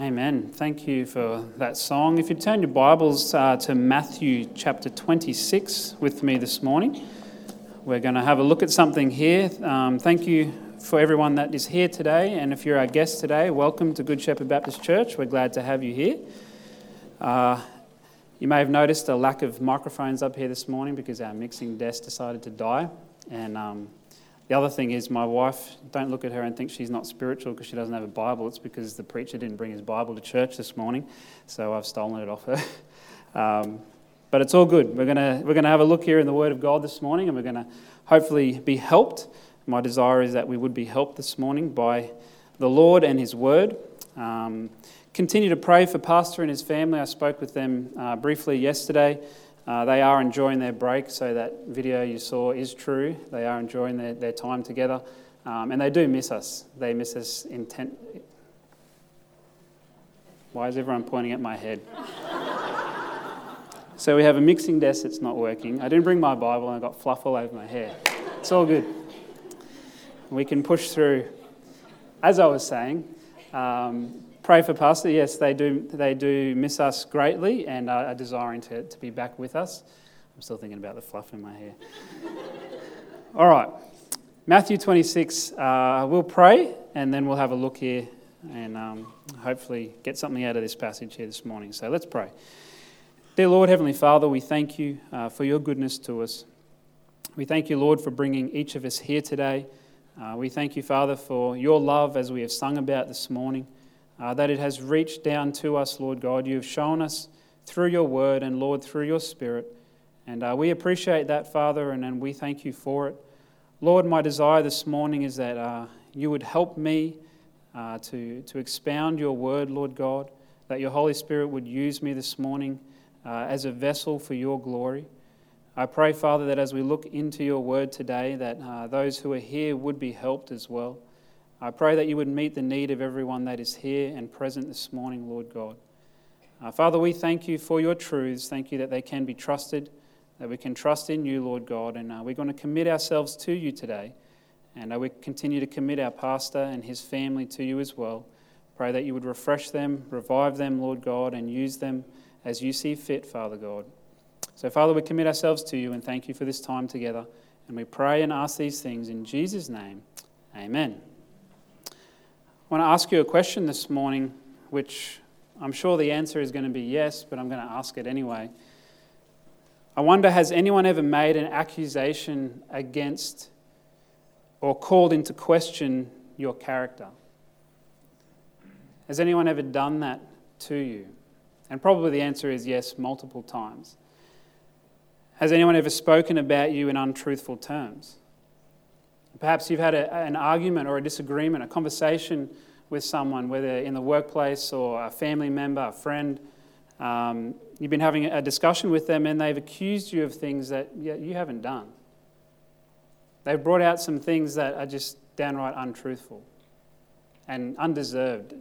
Amen. Thank you for that song. If you turn your Bibles uh, to Matthew chapter 26 with me this morning, we're going to have a look at something here. Um, thank you for everyone that is here today. And if you're our guest today, welcome to Good Shepherd Baptist Church. We're glad to have you here. Uh, you may have noticed a lack of microphones up here this morning because our mixing desk decided to die. And um, the other thing is, my wife, don't look at her and think she's not spiritual because she doesn't have a Bible. It's because the preacher didn't bring his Bible to church this morning, so I've stolen it off her. Um, but it's all good. We're going we're gonna have a look here in the Word of God this morning, and we're going to hopefully be helped. My desire is that we would be helped this morning by the Lord and His Word. Um, continue to pray for Pastor and his family. I spoke with them uh, briefly yesterday. Uh, they are enjoying their break, so that video you saw is true. They are enjoying their, their time together, um, and they do miss us. They miss us intent. Why is everyone pointing at my head? so we have a mixing desk that's not working. I didn't bring my Bible, and I got fluff all over my hair. It's all good. We can push through. As I was saying, um, pray for Pastor. Yes, they do, they do miss us greatly and are desiring to, to be back with us. I'm still thinking about the fluff in my hair. All right, Matthew 26. Uh, we'll pray and then we'll have a look here and um, hopefully get something out of this passage here this morning. So let's pray. Dear Lord, Heavenly Father, we thank you uh, for your goodness to us. We thank you, Lord, for bringing each of us here today. Uh, we thank you, Father, for your love as we have sung about this morning uh, that it has reached down to us, Lord God. You have shown us through your word and, Lord, through your spirit. And uh, we appreciate that, Father, and, and we thank you for it. Lord, my desire this morning is that uh, you would help me uh, to, to expound your word, Lord God, that your Holy Spirit would use me this morning uh, as a vessel for your glory. I pray, Father, that as we look into your word today, that uh, those who are here would be helped as well. I pray that you would meet the need of everyone that is here and present this morning, Lord God. Uh, Father, we thank you for your truths. Thank you that they can be trusted, that we can trust in you, Lord God. And uh, we're going to commit ourselves to you today. And uh, we continue to commit our pastor and his family to you as well. Pray that you would refresh them, revive them, Lord God, and use them as you see fit, Father God. So, Father, we commit ourselves to you and thank you for this time together. And we pray and ask these things in Jesus' name. Amen. I want to ask you a question this morning, which I'm sure the answer is going to be yes, but I'm going to ask it anyway. I wonder has anyone ever made an accusation against or called into question your character? Has anyone ever done that to you? And probably the answer is yes, multiple times. Has anyone ever spoken about you in untruthful terms? Perhaps you've had a, an argument or a disagreement, a conversation with someone, whether in the workplace or a family member, a friend. Um, you've been having a discussion with them and they've accused you of things that you haven't done. They've brought out some things that are just downright untruthful and undeserved.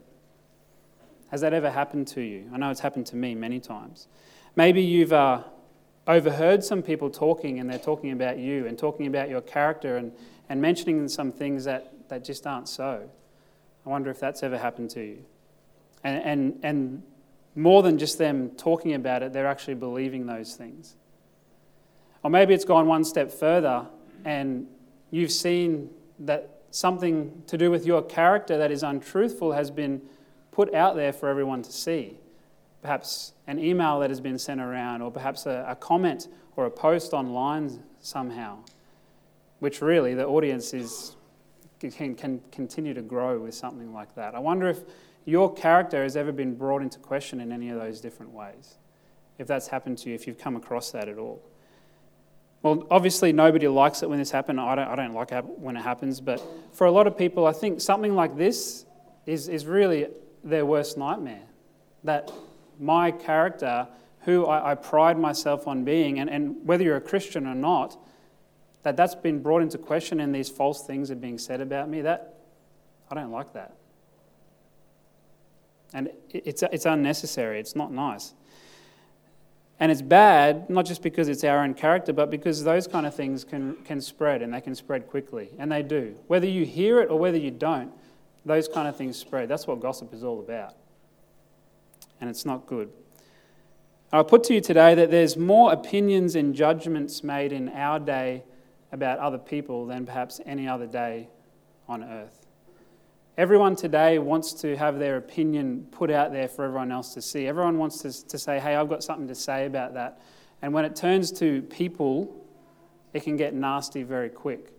Has that ever happened to you? I know it's happened to me many times. Maybe you've uh, overheard some people talking and they're talking about you and talking about your character and and mentioning some things that, that just aren't so. I wonder if that's ever happened to you. And, and, and more than just them talking about it, they're actually believing those things. Or maybe it's gone one step further and you've seen that something to do with your character that is untruthful has been put out there for everyone to see. Perhaps an email that has been sent around, or perhaps a, a comment or a post online somehow which really the audience is, can, can continue to grow with something like that. I wonder if your character has ever been brought into question in any of those different ways. If that's happened to you, if you've come across that at all. Well, obviously, nobody likes it when this happens. I don't, I don't like it when it happens, but for a lot of people, I think something like this is, is really their worst nightmare. That my character, who I, I pride myself on being, and, and whether you're a Christian or not, that that's been brought into question and these false things are being said about me, that I don't like that. And it's, it's unnecessary, it's not nice. And it's bad, not just because it's our own character, but because those kind of things can, can spread and they can spread quickly. And they do. Whether you hear it or whether you don't, those kind of things spread. That's what gossip is all about. and it's not good. I'll put to you today that there's more opinions and judgments made in our day about other people than perhaps any other day on earth. Everyone today wants to have their opinion put out there for everyone else to see. Everyone wants to, to say, hey, I've got something to say about that. And when it turns to people, it can get nasty very quick.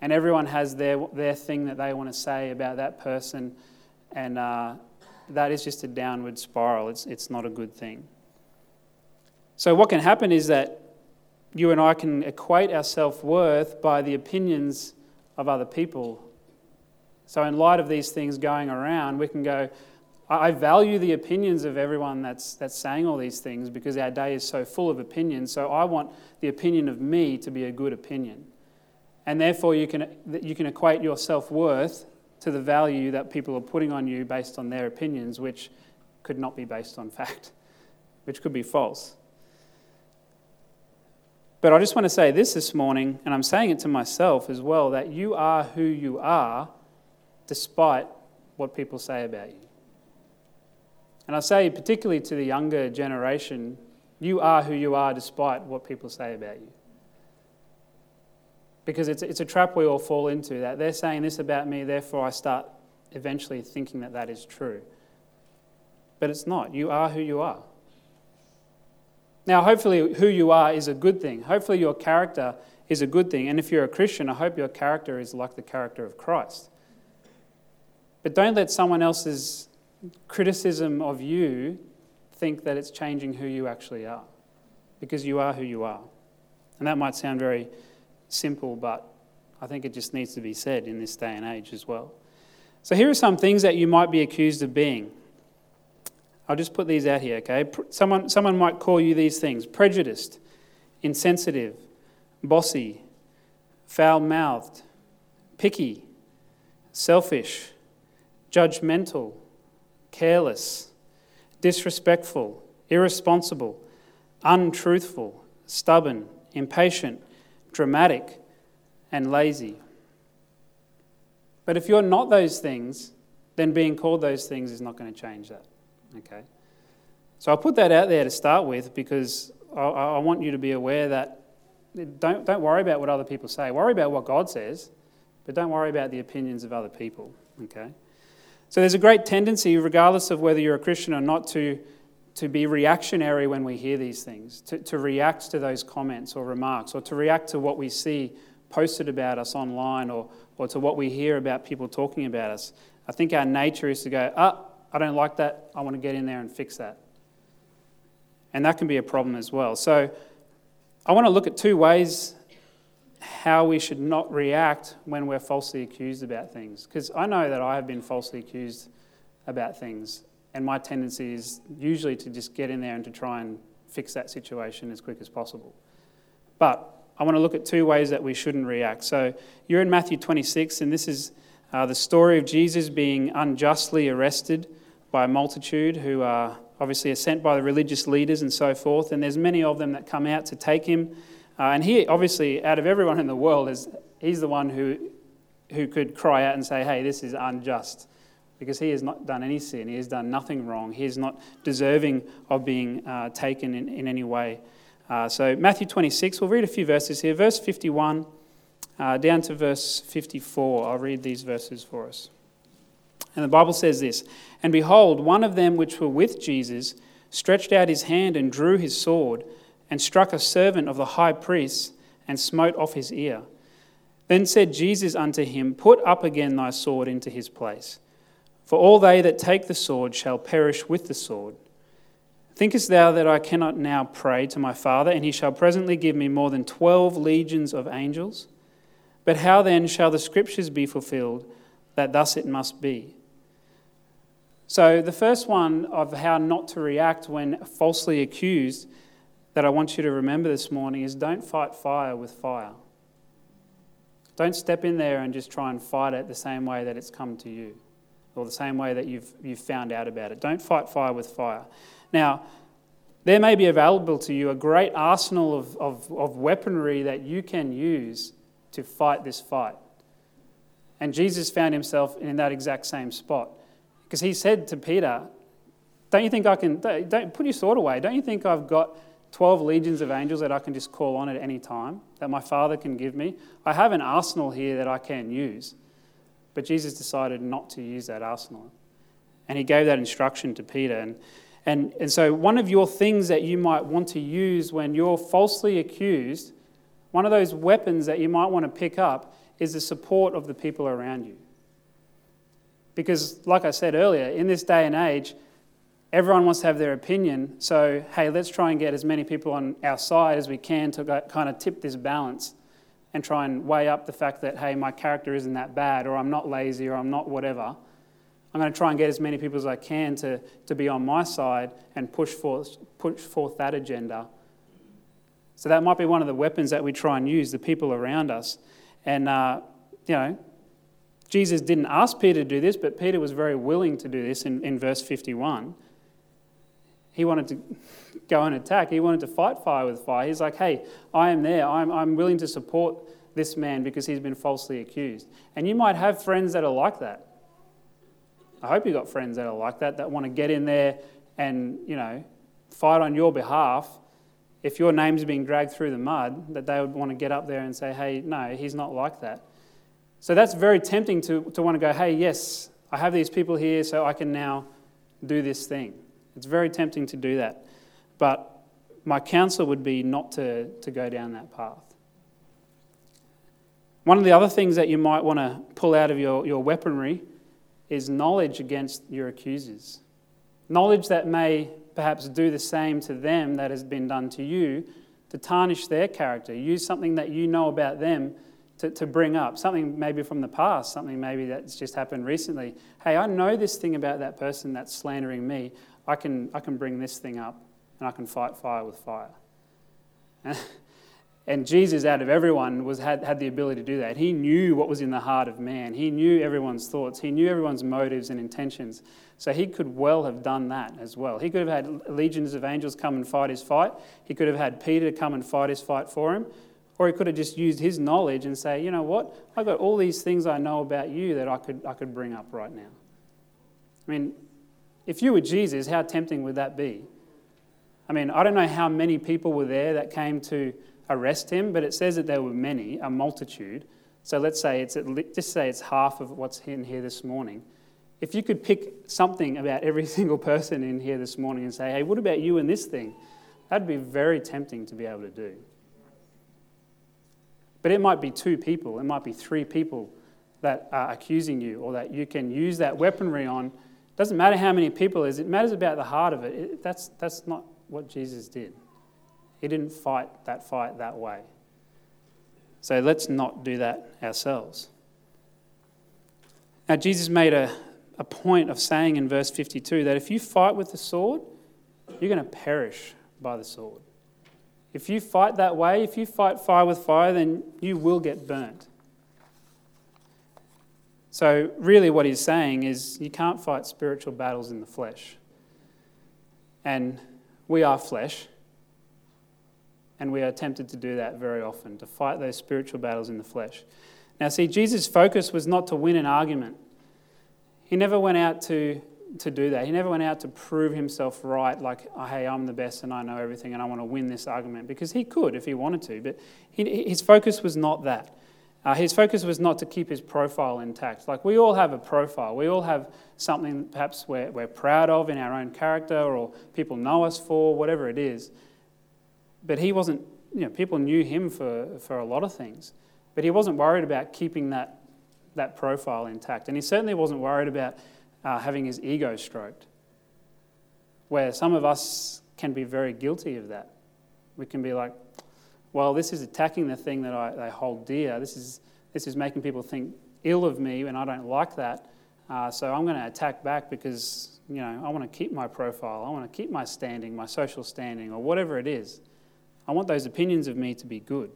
And everyone has their, their thing that they want to say about that person. And uh, that is just a downward spiral. It's, it's not a good thing. So, what can happen is that you and I can equate our self worth by the opinions of other people. So, in light of these things going around, we can go, I value the opinions of everyone that's, that's saying all these things because our day is so full of opinions. So, I want the opinion of me to be a good opinion. And therefore, you can, you can equate your self worth to the value that people are putting on you based on their opinions, which could not be based on fact, which could be false. But I just want to say this this morning, and I'm saying it to myself as well, that you are who you are despite what people say about you. And I say, particularly to the younger generation, you are who you are despite what people say about you. Because it's, it's a trap we all fall into that they're saying this about me, therefore I start eventually thinking that that is true. But it's not. You are who you are. Now, hopefully, who you are is a good thing. Hopefully, your character is a good thing. And if you're a Christian, I hope your character is like the character of Christ. But don't let someone else's criticism of you think that it's changing who you actually are, because you are who you are. And that might sound very simple, but I think it just needs to be said in this day and age as well. So, here are some things that you might be accused of being. I'll just put these out here, okay? Someone, someone might call you these things prejudiced, insensitive, bossy, foul mouthed, picky, selfish, judgmental, careless, disrespectful, irresponsible, untruthful, stubborn, impatient, dramatic, and lazy. But if you're not those things, then being called those things is not going to change that. Okay? So I'll put that out there to start with because I, I want you to be aware that don't, don't worry about what other people say. Worry about what God says, but don't worry about the opinions of other people. Okay? So there's a great tendency, regardless of whether you're a Christian or not, to, to be reactionary when we hear these things, to, to react to those comments or remarks, or to react to what we see posted about us online or, or to what we hear about people talking about us. I think our nature is to go, ah, I don't like that. I want to get in there and fix that. And that can be a problem as well. So I want to look at two ways how we should not react when we're falsely accused about things. Because I know that I have been falsely accused about things, and my tendency is usually to just get in there and to try and fix that situation as quick as possible. But I want to look at two ways that we shouldn't react. So you're in Matthew 26, and this is uh, the story of Jesus being unjustly arrested by a multitude who are obviously are sent by the religious leaders and so forth. And there's many of them that come out to take him. Uh, and he, obviously, out of everyone in the world, is he's the one who, who could cry out and say, hey, this is unjust. Because he has not done any sin. He has done nothing wrong. He is not deserving of being uh, taken in, in any way. Uh, so, Matthew 26, we'll read a few verses here. Verse 51 uh, down to verse 54. I'll read these verses for us. And the Bible says this And behold, one of them which were with Jesus stretched out his hand and drew his sword, and struck a servant of the high priest, and smote off his ear. Then said Jesus unto him, Put up again thy sword into his place. For all they that take the sword shall perish with the sword. Thinkest thou that I cannot now pray to my Father, and he shall presently give me more than twelve legions of angels? But how then shall the scriptures be fulfilled that thus it must be? So, the first one of how not to react when falsely accused that I want you to remember this morning is don't fight fire with fire. Don't step in there and just try and fight it the same way that it's come to you or the same way that you've, you've found out about it. Don't fight fire with fire. Now, there may be available to you a great arsenal of, of, of weaponry that you can use to fight this fight. And Jesus found himself in that exact same spot. Because he said to Peter, Don't you think I can, don't, put your sword away. Don't you think I've got 12 legions of angels that I can just call on at any time, that my Father can give me? I have an arsenal here that I can use. But Jesus decided not to use that arsenal. And he gave that instruction to Peter. And, and, and so, one of your things that you might want to use when you're falsely accused, one of those weapons that you might want to pick up, is the support of the people around you. Because, like I said earlier, in this day and age, everyone wants to have their opinion. So, hey, let's try and get as many people on our side as we can to kind of tip this balance and try and weigh up the fact that, hey, my character isn't that bad, or I'm not lazy, or I'm not whatever. I'm going to try and get as many people as I can to, to be on my side and push forth, push forth that agenda. So that might be one of the weapons that we try and use, the people around us. And, uh, you know, Jesus didn't ask Peter to do this, but Peter was very willing to do this in, in verse 51. He wanted to go and attack. He wanted to fight fire with fire. He's like, hey, I am there. I'm, I'm willing to support this man because he's been falsely accused. And you might have friends that are like that. I hope you've got friends that are like that, that want to get in there and, you know, fight on your behalf. If your name's being dragged through the mud, that they would want to get up there and say, hey, no, he's not like that. So that's very tempting to, to want to go, hey, yes, I have these people here, so I can now do this thing. It's very tempting to do that. But my counsel would be not to, to go down that path. One of the other things that you might want to pull out of your, your weaponry is knowledge against your accusers. Knowledge that may perhaps do the same to them that has been done to you to tarnish their character. Use something that you know about them to, to bring up, something maybe from the past, something maybe that's just happened recently. Hey, I know this thing about that person that's slandering me. I can, I can bring this thing up and I can fight fire with fire. And Jesus, out of everyone, was, had, had the ability to do that. He knew what was in the heart of man. He knew everyone's thoughts. He knew everyone's motives and intentions. So he could well have done that as well. He could have had legions of angels come and fight his fight. He could have had Peter come and fight his fight for him. Or he could have just used his knowledge and say, you know what? I've got all these things I know about you that I could, I could bring up right now. I mean, if you were Jesus, how tempting would that be? I mean, I don't know how many people were there that came to arrest him, but it says that there were many, a multitude. So let's say it's at, just say it's half of what's in here this morning. If you could pick something about every single person in here this morning and say, hey, what about you and this thing? That'd be very tempting to be able to do. But it might be two people, it might be three people that are accusing you or that you can use that weaponry on doesn't matter how many people it is, it matters about the heart of it. it that's, that's not what Jesus did. He didn't fight that fight that way. So let's not do that ourselves. Now, Jesus made a, a point of saying in verse 52 that if you fight with the sword, you're going to perish by the sword. If you fight that way, if you fight fire with fire, then you will get burnt. So, really, what he's saying is you can't fight spiritual battles in the flesh. And we are flesh, and we are tempted to do that very often, to fight those spiritual battles in the flesh. Now, see, Jesus' focus was not to win an argument. He never went out to, to do that. He never went out to prove himself right, like, oh, hey, I'm the best and I know everything and I want to win this argument, because he could if he wanted to, but he, his focus was not that. Uh, his focus was not to keep his profile intact. Like we all have a profile, we all have something perhaps we're, we're proud of in our own character or people know us for, whatever it is. But he wasn't, you know, people knew him for, for a lot of things. But he wasn't worried about keeping that, that profile intact. And he certainly wasn't worried about uh, having his ego stroked, where some of us can be very guilty of that. We can be like, well, this is attacking the thing that I, I hold dear. This is, this is making people think ill of me, and I don't like that. Uh, so I'm going to attack back because, you know, I want to keep my profile. I want to keep my standing, my social standing, or whatever it is. I want those opinions of me to be good.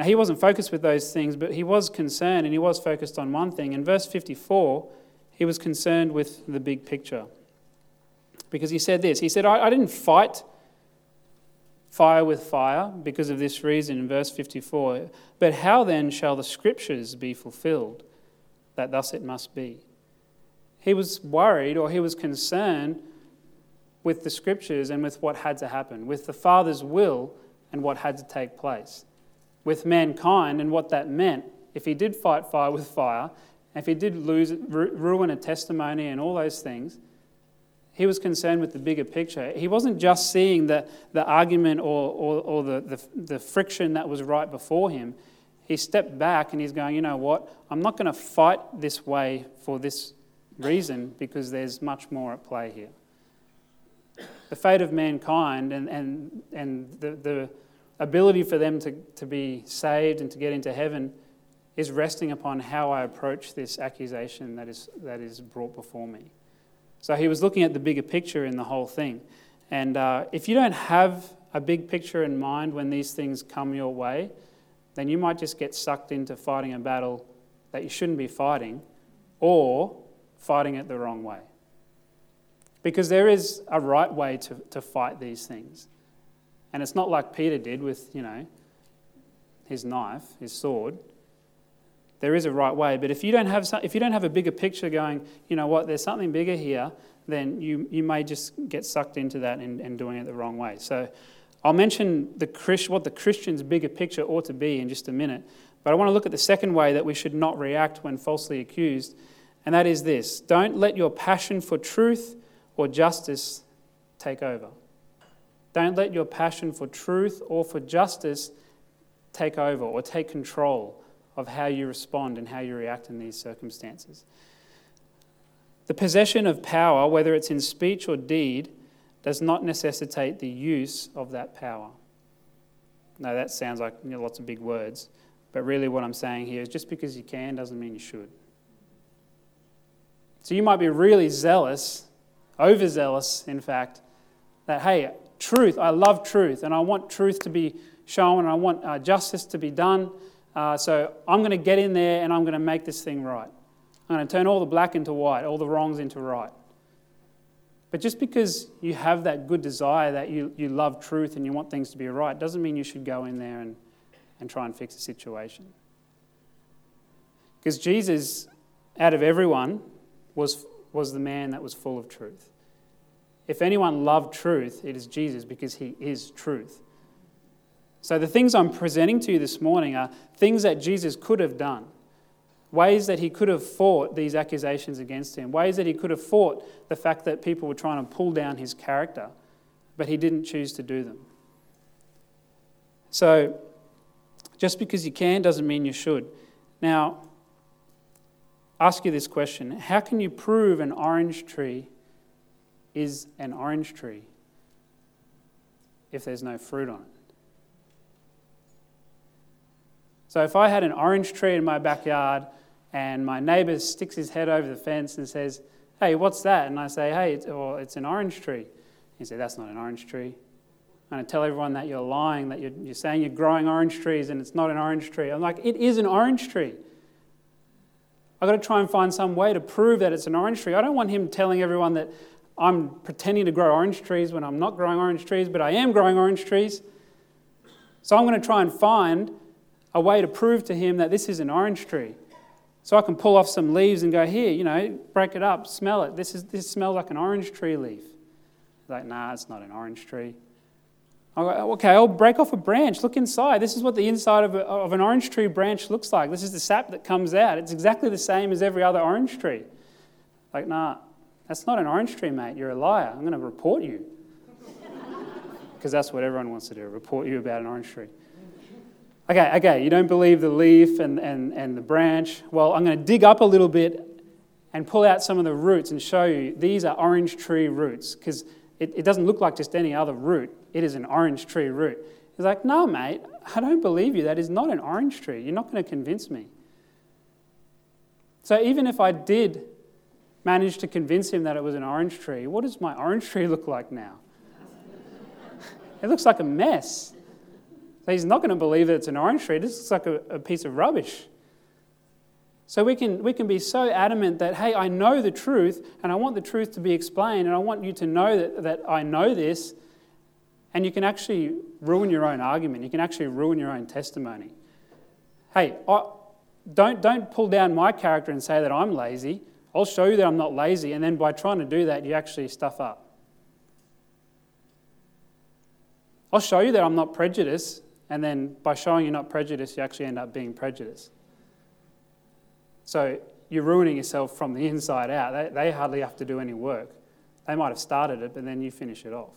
Now, he wasn't focused with those things, but he was concerned and he was focused on one thing. In verse 54, he was concerned with the big picture. Because he said this He said, I, I didn't fight fire with fire because of this reason in verse 54. But how then shall the scriptures be fulfilled that thus it must be? He was worried or he was concerned with the scriptures and with what had to happen, with the Father's will and what had to take place, with mankind and what that meant if he did fight fire with fire, if he did lose, ruin a testimony and all those things. He was concerned with the bigger picture. He wasn't just seeing the, the argument or, or, or the, the, the friction that was right before him. He stepped back and he's going, you know what? I'm not going to fight this way for this reason because there's much more at play here the fate of mankind and, and, and the, the ability for them to, to be saved and to get into heaven is resting upon how I approach this accusation that is, that is brought before me. So he was looking at the bigger picture in the whole thing. And uh, if you don't have a big picture in mind when these things come your way, then you might just get sucked into fighting a battle that you shouldn't be fighting or fighting it the wrong way. Because there is a right way to, to fight these things. And it's not like Peter did with, you know, his knife, his sword. There is a right way. But if you don't have, if you don't have a bigger picture going, you know what, there's something bigger here, then you, you may just get sucked into that and, and doing it the wrong way. So I'll mention the Christ, what the Christian's bigger picture ought to be in just a minute. But I want to look at the second way that we should not react when falsely accused, and that is this don't let your passion for truth or justice take over. Don't let your passion for truth or for justice take over or take control of how you respond and how you react in these circumstances. The possession of power, whether it's in speech or deed, does not necessitate the use of that power. Now, that sounds like you know, lots of big words, but really what I'm saying here is just because you can doesn't mean you should. So you might be really zealous overzealous, in fact, that, hey, truth, I love truth, and I want truth to be shown, and I want uh, justice to be done. Uh, so I'm going to get in there and I'm going to make this thing right. I'm going to turn all the black into white, all the wrongs into right. But just because you have that good desire that you, you love truth and you want things to be right doesn't mean you should go in there and, and try and fix the situation. Because Jesus, out of everyone, was, was the man that was full of truth. If anyone loved truth, it is Jesus because he is truth. So the things I'm presenting to you this morning are things that Jesus could have done, ways that he could have fought these accusations against him, ways that he could have fought the fact that people were trying to pull down his character, but he didn't choose to do them. So just because you can doesn't mean you should. Now, ask you this question How can you prove an orange tree is an orange tree if there's no fruit on it? So if I had an orange tree in my backyard and my neighbour sticks his head over the fence and says, Hey, what's that? And I say, Hey, it's, well, it's an orange tree. He said, That's not an orange tree. I'm going to tell everyone that you're lying, that you're, you're saying you're growing orange trees and it's not an orange tree. I'm like, It is an orange tree. I've got to try and find some way to prove that it's an orange tree. I don't want him telling everyone that I'm pretending to grow orange trees when I'm not growing orange trees, but I am growing orange trees. So I'm going to try and find a way to prove to him that this is an orange tree. So I can pull off some leaves and go, here, you know, break it up, smell it. This, is, this smells like an orange tree leaf. Like, nah, it's not an orange tree. I go, okay, I'll break off a branch. Look inside. This is what the inside of, a, of an orange tree branch looks like. This is the sap that comes out. It's exactly the same as every other orange tree. Like, nah, that's not an orange tree, mate. You're a liar. I'm going to report you. Because that's what everyone wants to do report you about an orange tree. Okay, okay, you don't believe the leaf and, and, and the branch. Well, I'm going to dig up a little bit and pull out some of the roots and show you these are orange tree roots because it, it doesn't look like just any other root. It is an orange tree root. He's like, no, mate, I don't believe you. That is not an orange tree. You're not going to convince me. So even if I did managed to convince him that it was an orange tree. What does my orange tree look like now? it looks like a mess. So he's not going to believe that it's an orange tree. This looks like a, a piece of rubbish. So we can, we can be so adamant that, hey, I know the truth and I want the truth to be explained and I want you to know that, that I know this. And you can actually ruin your own argument. You can actually ruin your own testimony. Hey, I, don't, don't pull down my character and say that I'm lazy. I'll show you that I'm not lazy, and then by trying to do that, you actually stuff up. I'll show you that I'm not prejudiced, and then by showing you're not prejudiced, you actually end up being prejudiced. So you're ruining yourself from the inside out. They, they hardly have to do any work. They might have started it, but then you finish it off.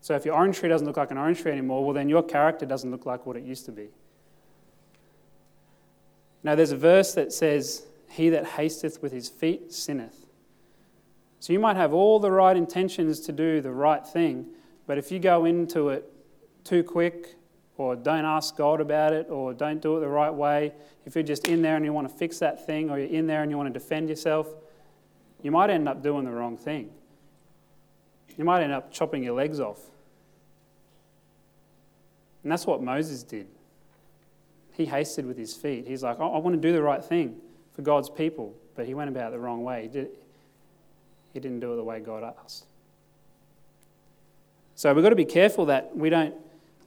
So if your orange tree doesn't look like an orange tree anymore, well, then your character doesn't look like what it used to be. Now, there's a verse that says, He that hasteth with his feet sinneth. So you might have all the right intentions to do the right thing, but if you go into it too quick, or don't ask God about it, or don't do it the right way, if you're just in there and you want to fix that thing, or you're in there and you want to defend yourself, you might end up doing the wrong thing. You might end up chopping your legs off. And that's what Moses did. He hasted with his feet. He's like, I want to do the right thing for God's people, but he went about it the wrong way. He, did, he didn't do it the way God asked. So we've got to be careful that we don't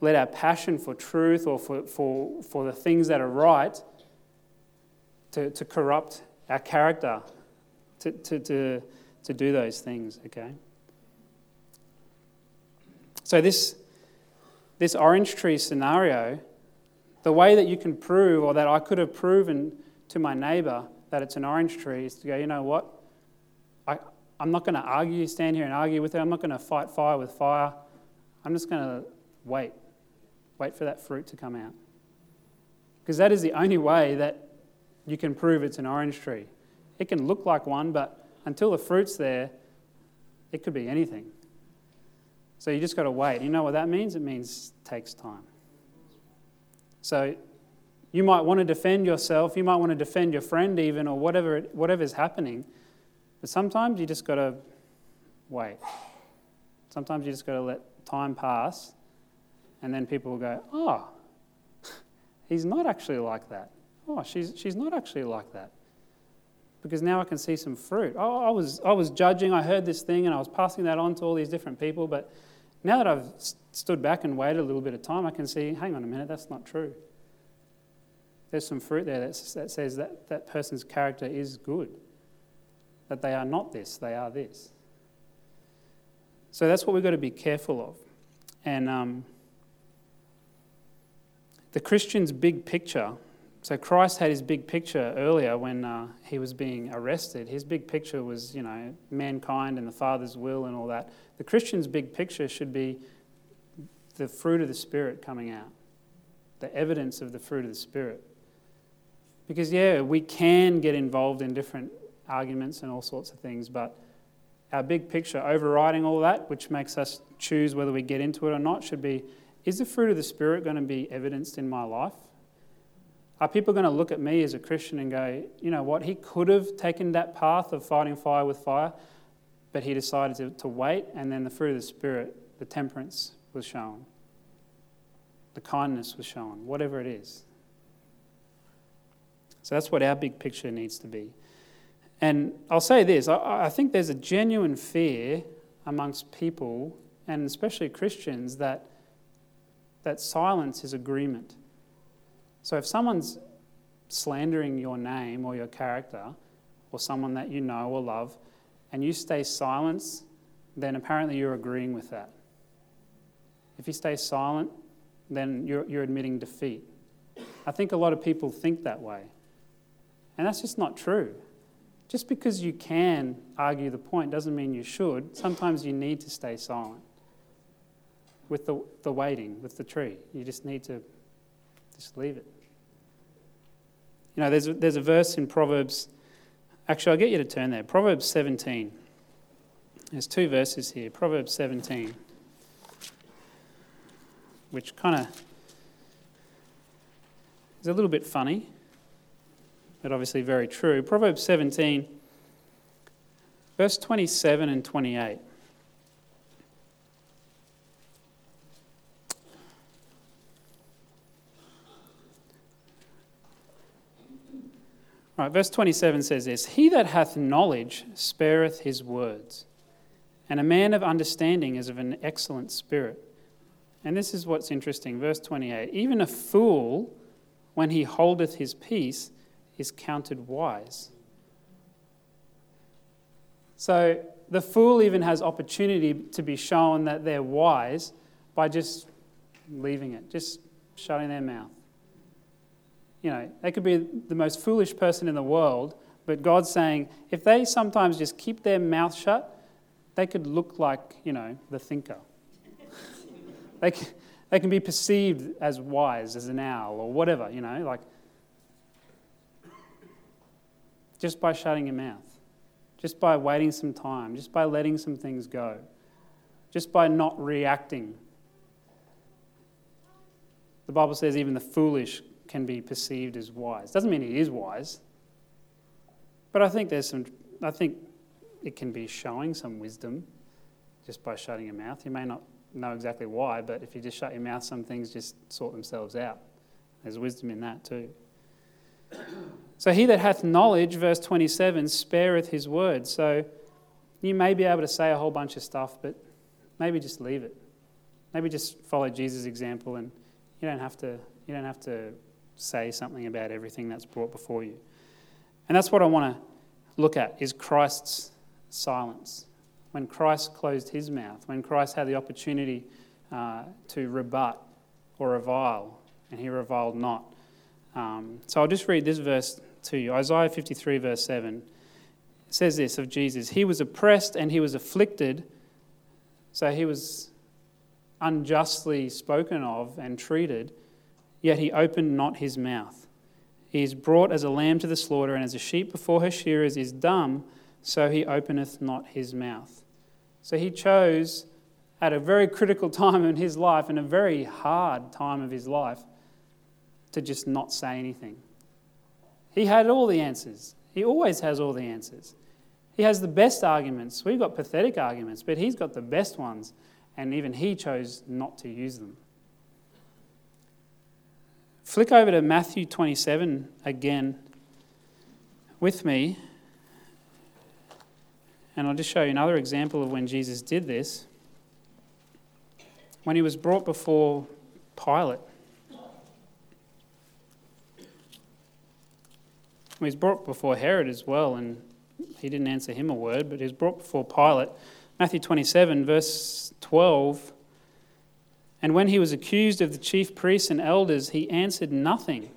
let our passion for truth or for, for, for the things that are right to, to corrupt our character to, to, to, to do those things, okay? So, this, this orange tree scenario, the way that you can prove, or that I could have proven to my neighbour that it's an orange tree, is to go, you know what? I, I'm not going to argue, stand here and argue with it. I'm not going to fight fire with fire. I'm just going to wait. Wait for that fruit to come out. Because that is the only way that you can prove it's an orange tree. It can look like one, but until the fruit's there, it could be anything. So you just got to wait. You know what that means? It means it takes time. So you might want to defend yourself, you might want to defend your friend even, or whatever whatever's happening. But sometimes you just got to wait. Sometimes you just got to let time pass, and then people will go, oh, he's not actually like that. Oh, she's, she's not actually like that. Because now I can see some fruit. Oh, I, was, I was judging, I heard this thing, and I was passing that on to all these different people, but now that I've stood back and waited a little bit of time, I can see, hang on a minute, that's not true. There's some fruit there that says that that person's character is good that they are not this, they are this. So that's what we've got to be careful of. And um, the Christian's big picture. So Christ had his big picture earlier when uh, he was being arrested. His big picture was, you know, mankind and the Father's will and all that. The Christian's big picture should be the fruit of the Spirit coming out, the evidence of the fruit of the Spirit. Because, yeah, we can get involved in different arguments and all sorts of things, but our big picture, overriding all that, which makes us choose whether we get into it or not, should be is the fruit of the Spirit going to be evidenced in my life? Are people going to look at me as a Christian and go, you know what, he could have taken that path of fighting fire with fire, but he decided to, to wait, and then the fruit of the Spirit, the temperance, was shown, the kindness was shown, whatever it is. So that's what our big picture needs to be. And I'll say this I, I think there's a genuine fear amongst people, and especially Christians, that, that silence is agreement. So if someone's slandering your name or your character, or someone that you know or love, and you stay silent, then apparently you're agreeing with that. If you stay silent, then you're, you're admitting defeat. I think a lot of people think that way. And that's just not true. Just because you can argue the point doesn't mean you should. Sometimes you need to stay silent. With the, the waiting, with the tree, you just need to just leave it. You know, there's a, there's a verse in Proverbs. Actually, I'll get you to turn there. Proverbs 17. There's two verses here. Proverbs 17, which kind of is a little bit funny but obviously very true. Proverbs 17, verse 27 and 28. Right, verse 27 says this He that hath knowledge spareth his words, and a man of understanding is of an excellent spirit. And this is what's interesting. Verse 28 Even a fool, when he holdeth his peace, is counted wise. So the fool even has opportunity to be shown that they're wise by just leaving it, just shutting their mouth. You know, they could be the most foolish person in the world, but God's saying if they sometimes just keep their mouth shut, they could look like, you know, the thinker. they, can, they can be perceived as wise, as an owl, or whatever, you know, like just by shutting your mouth, just by waiting some time, just by letting some things go, just by not reacting. The Bible says even the foolish can be perceived as wise. Doesn't mean he is wise, but I think there's some. I think it can be showing some wisdom just by shutting your mouth. You may not know exactly why, but if you just shut your mouth, some things just sort themselves out. There's wisdom in that too. So he that hath knowledge, verse 27, spareth his word. So you may be able to say a whole bunch of stuff, but maybe just leave it. Maybe just follow Jesus' example and you don't have to, you don't have to say something about everything that's brought before you. And that's what I want to look at is Christ's silence. When Christ closed his mouth, when Christ had the opportunity uh, to rebut or revile, and he reviled not. Um, so I'll just read this verse to you. Isaiah 53, verse 7 says this of Jesus He was oppressed and he was afflicted, so he was unjustly spoken of and treated, yet he opened not his mouth. He is brought as a lamb to the slaughter, and as a sheep before her shearers is dumb, so he openeth not his mouth. So he chose at a very critical time in his life, and a very hard time of his life, to just not say anything. He had all the answers. He always has all the answers. He has the best arguments. We've got pathetic arguments, but he's got the best ones, and even he chose not to use them. Flick over to Matthew 27 again with me, and I'll just show you another example of when Jesus did this. When he was brought before Pilate, He was brought before Herod as well, and he didn't answer him a word, but he was brought before Pilate. Matthew 27, verse 12. And when he was accused of the chief priests and elders, he answered nothing.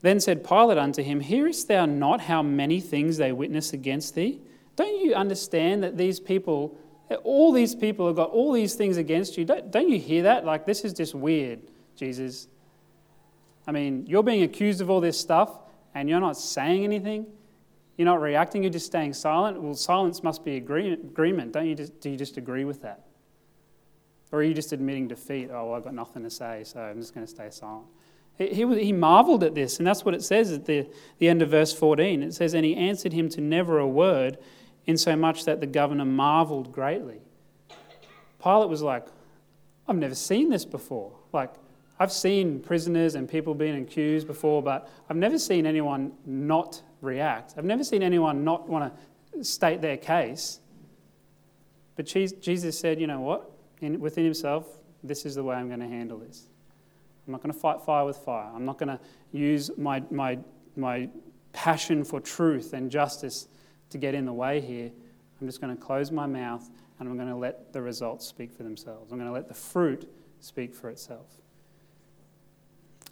Then said Pilate unto him, Hearest thou not how many things they witness against thee? Don't you understand that these people, all these people have got all these things against you? Don't, don't you hear that? Like, this is just weird, Jesus. I mean, you're being accused of all this stuff, and you're not saying anything, you're not reacting, you're just staying silent, well, silence must be agreement. Don't you just, do you just agree with that? Or are you just admitting defeat? Oh, well, I've got nothing to say, so I'm just going to stay silent. He, he, he marveled at this, and that's what it says at the, the end of verse 14. It says, And he answered him to never a word, insomuch that the governor marveled greatly. Pilate was like, I've never seen this before. Like, I've seen prisoners and people being accused before, but I've never seen anyone not react. I've never seen anyone not want to state their case. But Jesus said, you know what? In, within himself, this is the way I'm going to handle this. I'm not going to fight fire with fire. I'm not going to use my, my, my passion for truth and justice to get in the way here. I'm just going to close my mouth and I'm going to let the results speak for themselves. I'm going to let the fruit speak for itself.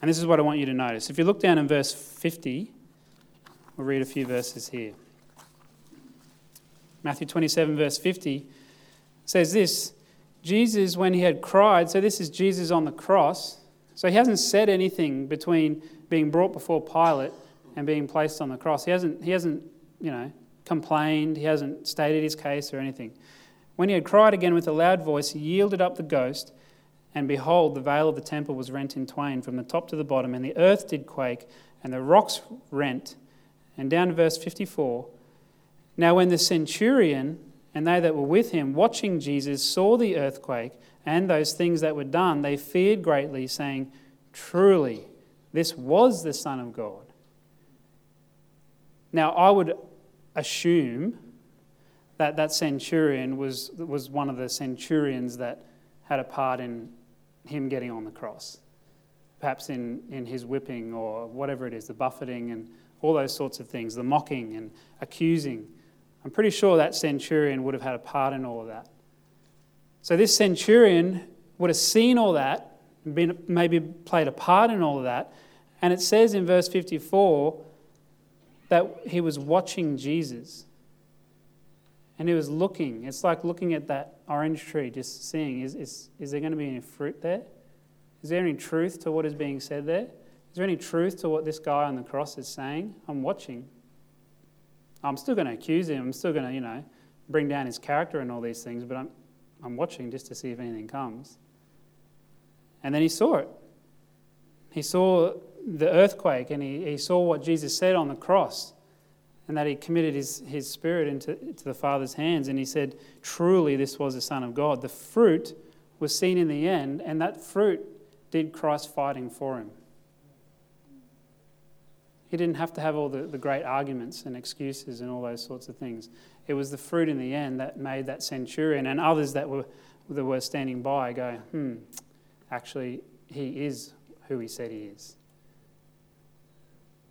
And this is what I want you to notice. If you look down in verse 50, we'll read a few verses here. Matthew 27, verse 50 says this Jesus, when he had cried, so this is Jesus on the cross, so he hasn't said anything between being brought before Pilate and being placed on the cross. He hasn't, he hasn't you know, complained, he hasn't stated his case or anything. When he had cried again with a loud voice, he yielded up the ghost. And behold, the veil of the temple was rent in twain from the top to the bottom, and the earth did quake, and the rocks rent. And down to verse 54 Now, when the centurion and they that were with him, watching Jesus, saw the earthquake and those things that were done, they feared greatly, saying, Truly, this was the Son of God. Now, I would assume that that centurion was, was one of the centurions that had a part in him getting on the cross. Perhaps in, in his whipping or whatever it is, the buffeting and all those sorts of things, the mocking and accusing. I'm pretty sure that centurion would have had a part in all of that. So this centurion would have seen all that, been, maybe played a part in all of that. And it says in verse 54 that he was watching Jesus. And he was looking. It's like looking at that orange tree, just seeing is, is, is there going to be any fruit there? Is there any truth to what is being said there? Is there any truth to what this guy on the cross is saying? I'm watching. I'm still going to accuse him. I'm still going to, you know, bring down his character and all these things, but I'm, I'm watching just to see if anything comes. And then he saw it. He saw the earthquake and he, he saw what Jesus said on the cross and that he committed his, his spirit into to the Father's hands. And he said, Truly, this was the Son of God. The fruit was seen in the end, and that fruit did Christ fighting for him. He didn't have to have all the, the great arguments and excuses and all those sorts of things. It was the fruit in the end that made that centurion and others that were, that were standing by go, hmm, actually, he is who he said he is.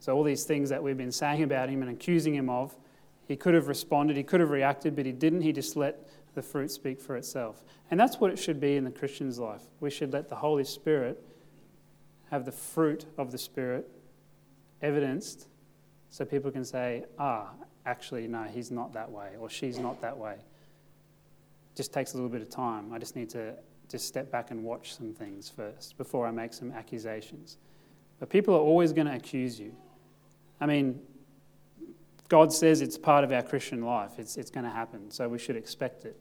So, all these things that we've been saying about him and accusing him of, he could have responded, he could have reacted, but he didn't. He just let the fruit speak for itself. And that's what it should be in the Christian's life. We should let the Holy Spirit have the fruit of the Spirit evidenced so people can say, ah, actually, no, he's not that way or she's not that way. It just takes a little bit of time. I just need to just step back and watch some things first before I make some accusations. But people are always going to accuse you. I mean, God says it's part of our Christian life, it's, it's going to happen, so we should expect it.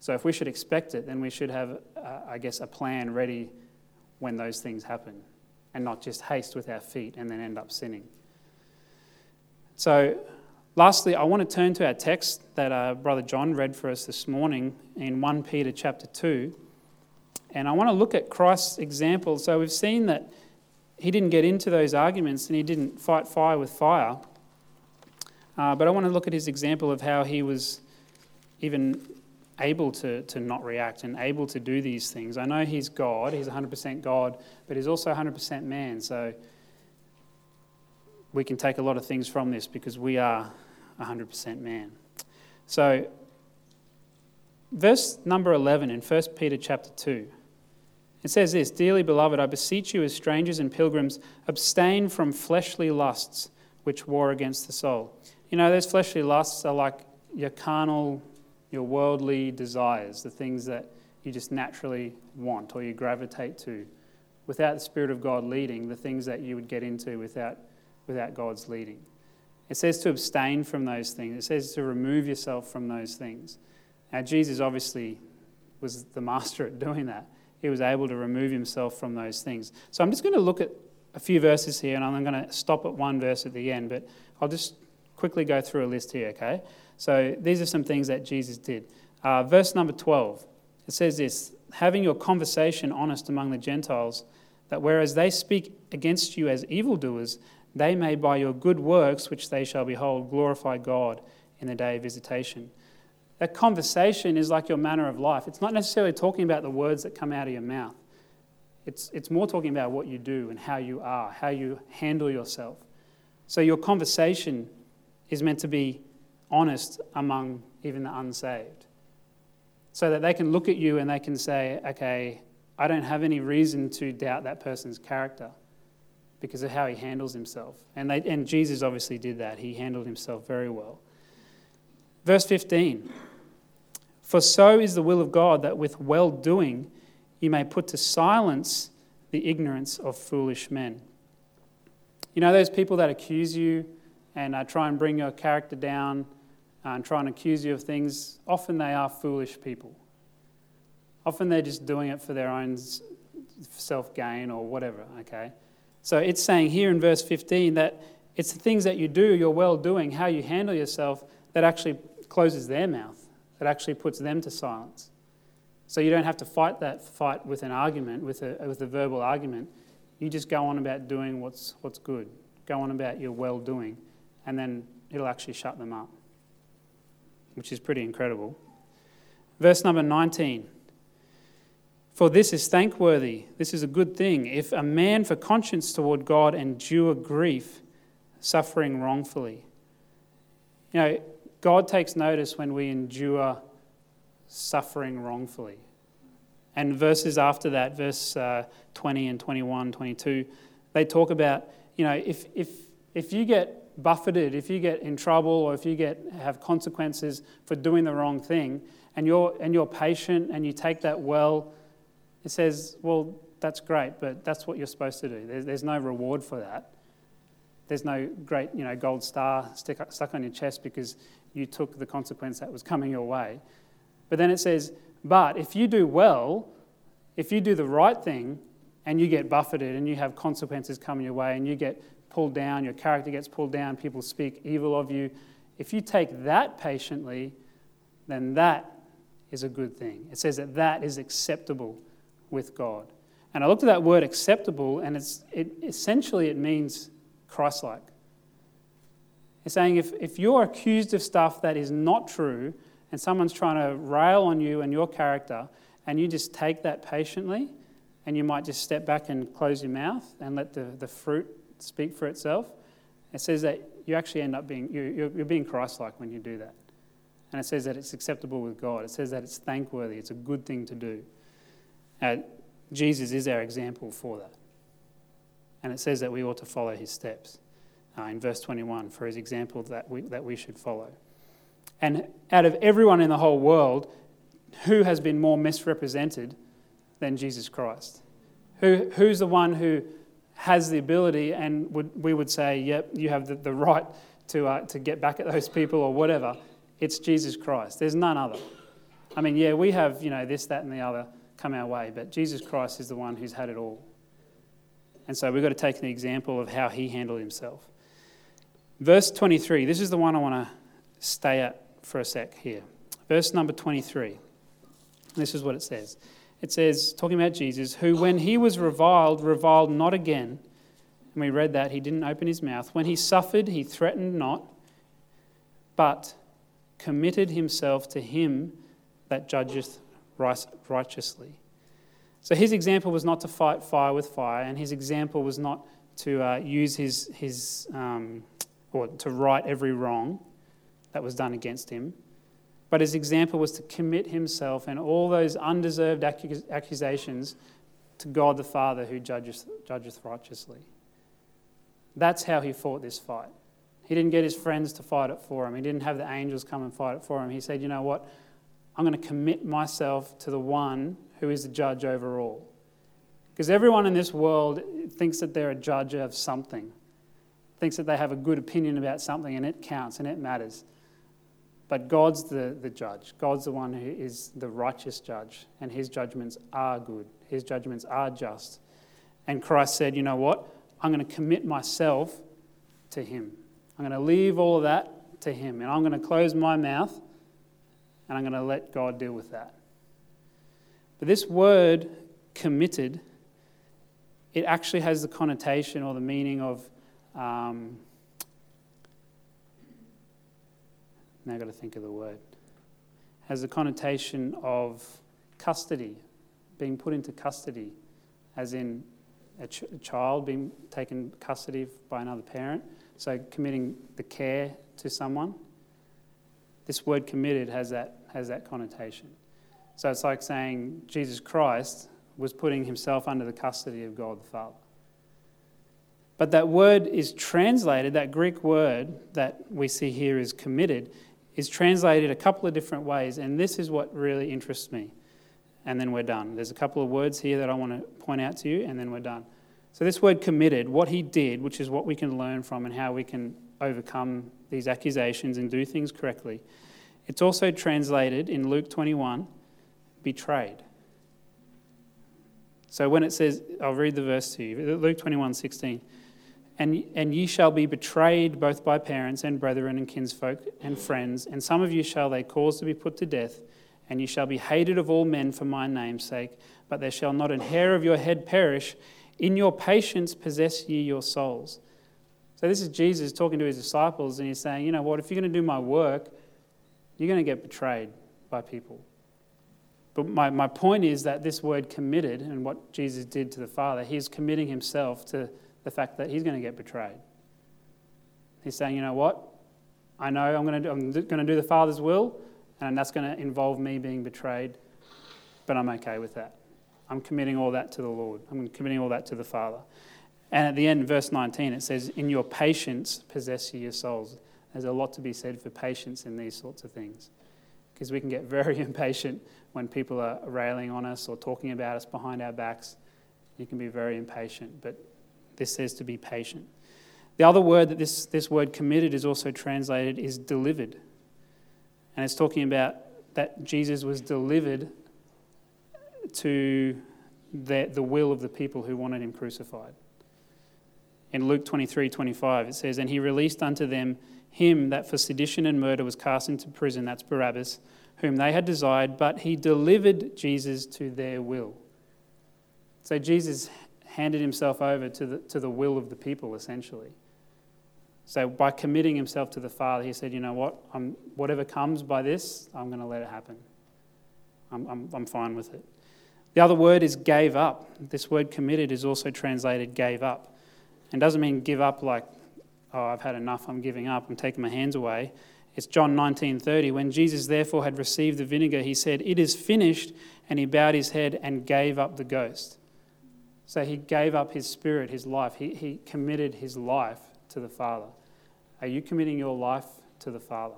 So if we should expect it, then we should have, uh, I guess, a plan ready when those things happen and not just haste with our feet and then end up sinning. So, lastly, I want to turn to our text that uh, Brother John read for us this morning in 1 Peter chapter 2. And I want to look at Christ's example. So, we've seen that he didn't get into those arguments and he didn't fight fire with fire. Uh, but I want to look at his example of how he was even able to, to not react and able to do these things. I know he's God, he's 100% God, but he's also 100% man. So we can take a lot of things from this because we are 100% man. So, verse number 11 in 1 Peter chapter 2. It says this Dearly beloved, I beseech you as strangers and pilgrims, abstain from fleshly lusts which war against the soul. You know, those fleshly lusts are like your carnal your worldly desires, the things that you just naturally want or you gravitate to, without the Spirit of God leading, the things that you would get into without, without God's leading. It says to abstain from those things, it says to remove yourself from those things. Now, Jesus obviously was the master at doing that. He was able to remove himself from those things. So I'm just going to look at a few verses here, and I'm going to stop at one verse at the end, but I'll just quickly go through a list here, okay? So these are some things that Jesus did. Uh, verse number 12, it says this having your conversation honest among the Gentiles, that whereas they speak against you as evildoers, they may by your good works, which they shall behold, glorify God in the day of visitation. That conversation is like your manner of life. It's not necessarily talking about the words that come out of your mouth. It's, it's more talking about what you do and how you are, how you handle yourself. So your conversation is meant to be honest among even the unsaved. So that they can look at you and they can say, okay, I don't have any reason to doubt that person's character because of how he handles himself. And, they, and Jesus obviously did that. He handled himself very well. Verse 15 For so is the will of God that with well doing you may put to silence the ignorance of foolish men. You know, those people that accuse you and uh, try and bring your character down uh, and try and accuse you of things, often they are foolish people. Often they're just doing it for their own self gain or whatever, okay? So it's saying here in verse 15 that it's the things that you do, your well doing, how you handle yourself, that actually closes their mouth, that actually puts them to silence. So you don't have to fight that fight with an argument, with a, with a verbal argument. You just go on about doing what's, what's good, go on about your well doing, and then it'll actually shut them up which is pretty incredible. Verse number 19 For this is thankworthy, this is a good thing, if a man for conscience toward God endure grief, suffering wrongfully. You know, God takes notice when we endure suffering wrongfully. And verses after that, verse uh, 20 and 21, 22, they talk about, you know, if, if, if you get buffeted, if you get in trouble, or if you get, have consequences for doing the wrong thing, and you're, and you're patient and you take that well, it says, well, that's great, but that's what you're supposed to do. There's, there's no reward for that. There's no great, you know, gold star stick, stuck on your chest because you took the consequence that was coming your way. But then it says, but if you do well, if you do the right thing and you get buffeted and you have consequences coming your way and you get pulled down, your character gets pulled down, people speak evil of you, if you take that patiently, then that is a good thing. It says that that is acceptable with God. And I looked at that word acceptable, and it's, it, essentially it means Christ like. It's saying if, if you're accused of stuff that is not true, and someone's trying to rail on you and your character, and you just take that patiently, and you might just step back and close your mouth and let the, the fruit speak for itself, it says that you actually end up being, you're, you're being Christ like when you do that. And it says that it's acceptable with God. It says that it's thankworthy. It's a good thing to do. Jesus is our example for that. And it says that we ought to follow his steps uh, in verse 21 for his example that we, that we should follow. And out of everyone in the whole world, who has been more misrepresented than Jesus Christ? Who, who's the one who has the ability and would, we would say, yep, you have the, the right to, uh, to get back at those people or whatever? It's Jesus Christ. There's none other. I mean, yeah, we have, you know, this, that, and the other come our way, but Jesus Christ is the one who's had it all. And so we've got to take an example of how he handled himself. Verse 23, this is the one I want to stay at for a sec here. Verse number 23. This is what it says. It says, talking about Jesus, who when he was reviled, reviled not again. And we read that. He didn't open his mouth. When he suffered, he threatened not, but committed himself to him that judgeth righteously. So his example was not to fight fire with fire, and his example was not to uh, use his, his um, or to right every wrong that was done against him. But his example was to commit himself and all those undeserved accusations to God the Father who judges, judgeth righteously. That's how he fought this fight. He didn't get his friends to fight it for him. He didn't have the angels come and fight it for him. He said, You know what? I'm going to commit myself to the one who is the judge over all. Because everyone in this world thinks that they're a judge of something, thinks that they have a good opinion about something and it counts and it matters. But God's the, the judge. God's the one who is the righteous judge, and his judgments are good. His judgments are just. And Christ said, You know what? I'm going to commit myself to him. I'm going to leave all of that to him, and I'm going to close my mouth, and I'm going to let God deal with that. But this word, committed, it actually has the connotation or the meaning of. Um, now I've got to think of the word. Has the connotation of custody, being put into custody, as in a, ch- a child being taken custody by another parent. So committing the care to someone. This word committed has that, has that connotation. So it's like saying Jesus Christ was putting himself under the custody of God the Father. But that word is translated, that Greek word that we see here is committed, is translated a couple of different ways, and this is what really interests me. And then we're done. There's a couple of words here that I want to point out to you, and then we're done. So, this word committed, what he did, which is what we can learn from and how we can overcome these accusations and do things correctly, it's also translated in Luke 21 betrayed. So, when it says, I'll read the verse to you Luke 21 16 and, and ye shall be betrayed both by parents and brethren and kinsfolk and friends, and some of you shall they cause to be put to death, and ye shall be hated of all men for my name's sake, but there shall not an hair of your head perish. In your patience possess ye your souls. So this is Jesus talking to his disciples, and he's saying, you know what, if you're going to do my work, you're going to get betrayed by people. But my, my point is that this word committed and what Jesus did to the Father, he's committing himself to the fact that he's going to get betrayed. He's saying, you know what? I know I'm going to do, I'm going to do the Father's will, and that's going to involve me being betrayed, but I'm okay with that. I'm committing all that to the Lord. I'm committing all that to the Father. And at the end, verse 19, it says, In your patience possess you your souls. There's a lot to be said for patience in these sorts of things. Because we can get very impatient when people are railing on us or talking about us behind our backs. You can be very impatient, but this says to be patient. The other word that this, this word committed is also translated is delivered. And it's talking about that Jesus was delivered to the, the will of the people who wanted him crucified. In Luke 23 25, it says, And he released unto them him that for sedition and murder was cast into prison, that's Barabbas, whom they had desired, but he delivered Jesus to their will. So Jesus handed himself over to the, to the will of the people, essentially. So by committing himself to the Father, he said, You know what? I'm, whatever comes by this, I'm going to let it happen. I'm, I'm, I'm fine with it. The other word is gave up. This word committed is also translated gave up. And doesn't mean give up like, oh, I've had enough, I'm giving up, I'm taking my hands away. It's John 19:30. When Jesus therefore had received the vinegar, he said, "It is finished," and he bowed his head and gave up the ghost. So he gave up his spirit, his life. He, he committed his life to the Father. Are you committing your life to the Father?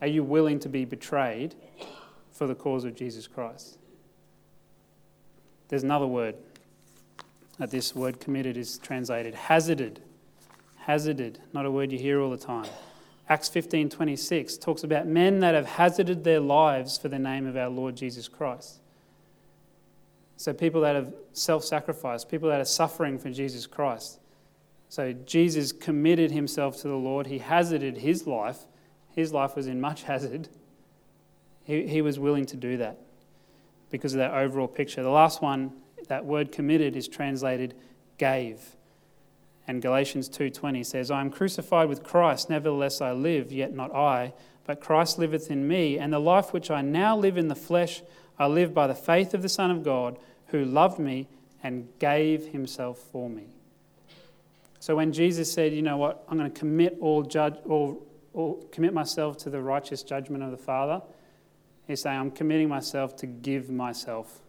Are you willing to be betrayed for the cause of Jesus Christ? There's another word that this word committed is translated hazarded. Hazarded, not a word you hear all the time. Acts 15:26 talks about men that have hazarded their lives for the name of our Lord Jesus Christ. So people that have self-sacrificed, people that are suffering for Jesus Christ. So Jesus committed himself to the Lord. He hazarded his life. His life was in much hazard. He, he was willing to do that because of that overall picture. The last one, that word committed, is translated gave. And Galatians 2:20 says, "I am crucified with Christ, nevertheless I live, yet not I, but Christ liveth in me, and the life which I now live in the flesh, I live by the faith of the Son of God, who loved me and gave himself for me." So when Jesus said, "You know what? I'm going to commit all judge all, all commit myself to the righteous judgment of the Father," He's saying, I'm committing myself to give myself.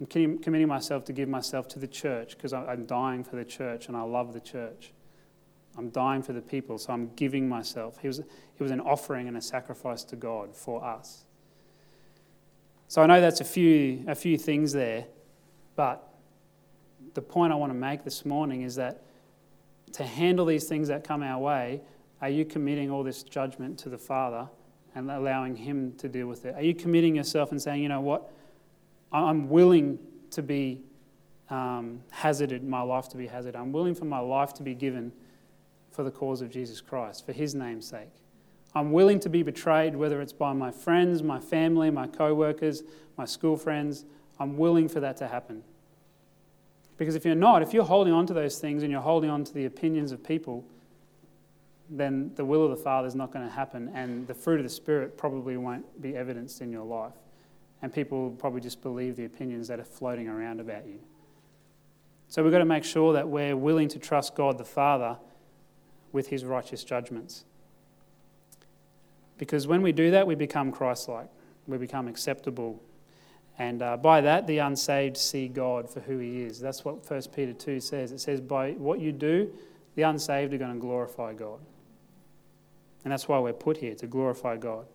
I'm committing myself to give myself to the church because I'm dying for the church and I love the church. I'm dying for the people, so I'm giving myself. He was, he was an offering and a sacrifice to God for us. So I know that's a few, a few things there, but the point I want to make this morning is that to handle these things that come our way, are you committing all this judgment to the Father? and allowing Him to deal with it? Are you committing yourself and saying, you know what, I'm willing to be um, hazarded, my life to be hazarded. I'm willing for my life to be given for the cause of Jesus Christ, for His name's sake. I'm willing to be betrayed, whether it's by my friends, my family, my co workers, my school friends. I'm willing for that to happen. Because if you're not, if you're holding on to those things and you're holding on to the opinions of people, then the will of the Father is not going to happen, and the fruit of the Spirit probably won't be evidenced in your life. And people will probably just believe the opinions that are floating around about you. So we've got to make sure that we're willing to trust God the Father with his righteous judgments. Because when we do that, we become Christ like, we become acceptable. And uh, by that, the unsaved see God for who he is. That's what 1 Peter 2 says. It says, By what you do, the unsaved are going to glorify God. And that's why we're put here, to glorify God.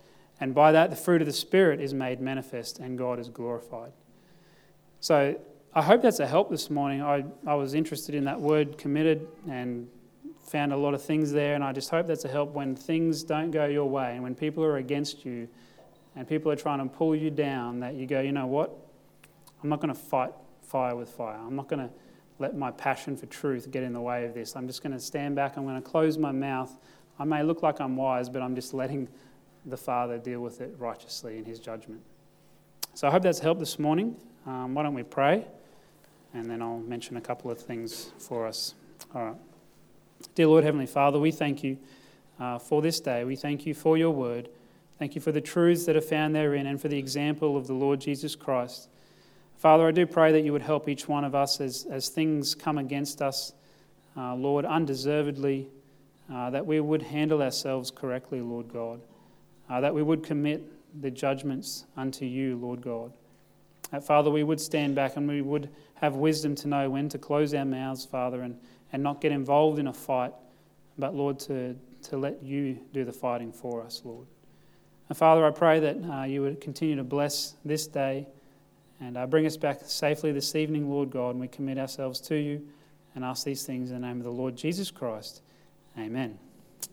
And by that, the fruit of the Spirit is made manifest and God is glorified. So I hope that's a help this morning. I, I was interested in that word committed and found a lot of things there. And I just hope that's a help when things don't go your way and when people are against you and people are trying to pull you down, that you go, you know what? I'm not going to fight fire with fire. I'm not going to let my passion for truth get in the way of this. I'm just going to stand back. I'm going to close my mouth. I may look like I'm wise, but I'm just letting the Father deal with it righteously in His judgment. So I hope that's helped this morning. Um, why don't we pray? And then I'll mention a couple of things for us. All right. Dear Lord, Heavenly Father, we thank you uh, for this day. We thank you for your word. Thank you for the truths that are found therein and for the example of the Lord Jesus Christ. Father, I do pray that you would help each one of us as, as things come against us, uh, Lord, undeservedly uh, that we would handle ourselves correctly, Lord God, uh, that we would commit the judgments unto you, Lord God. That, Father, we would stand back and we would have wisdom to know when to close our mouths, Father, and, and not get involved in a fight, but, Lord, to, to let you do the fighting for us, Lord. And Father, I pray that uh, you would continue to bless this day and uh, bring us back safely this evening, Lord God, and we commit ourselves to you and ask these things in the name of the Lord Jesus Christ. Amen.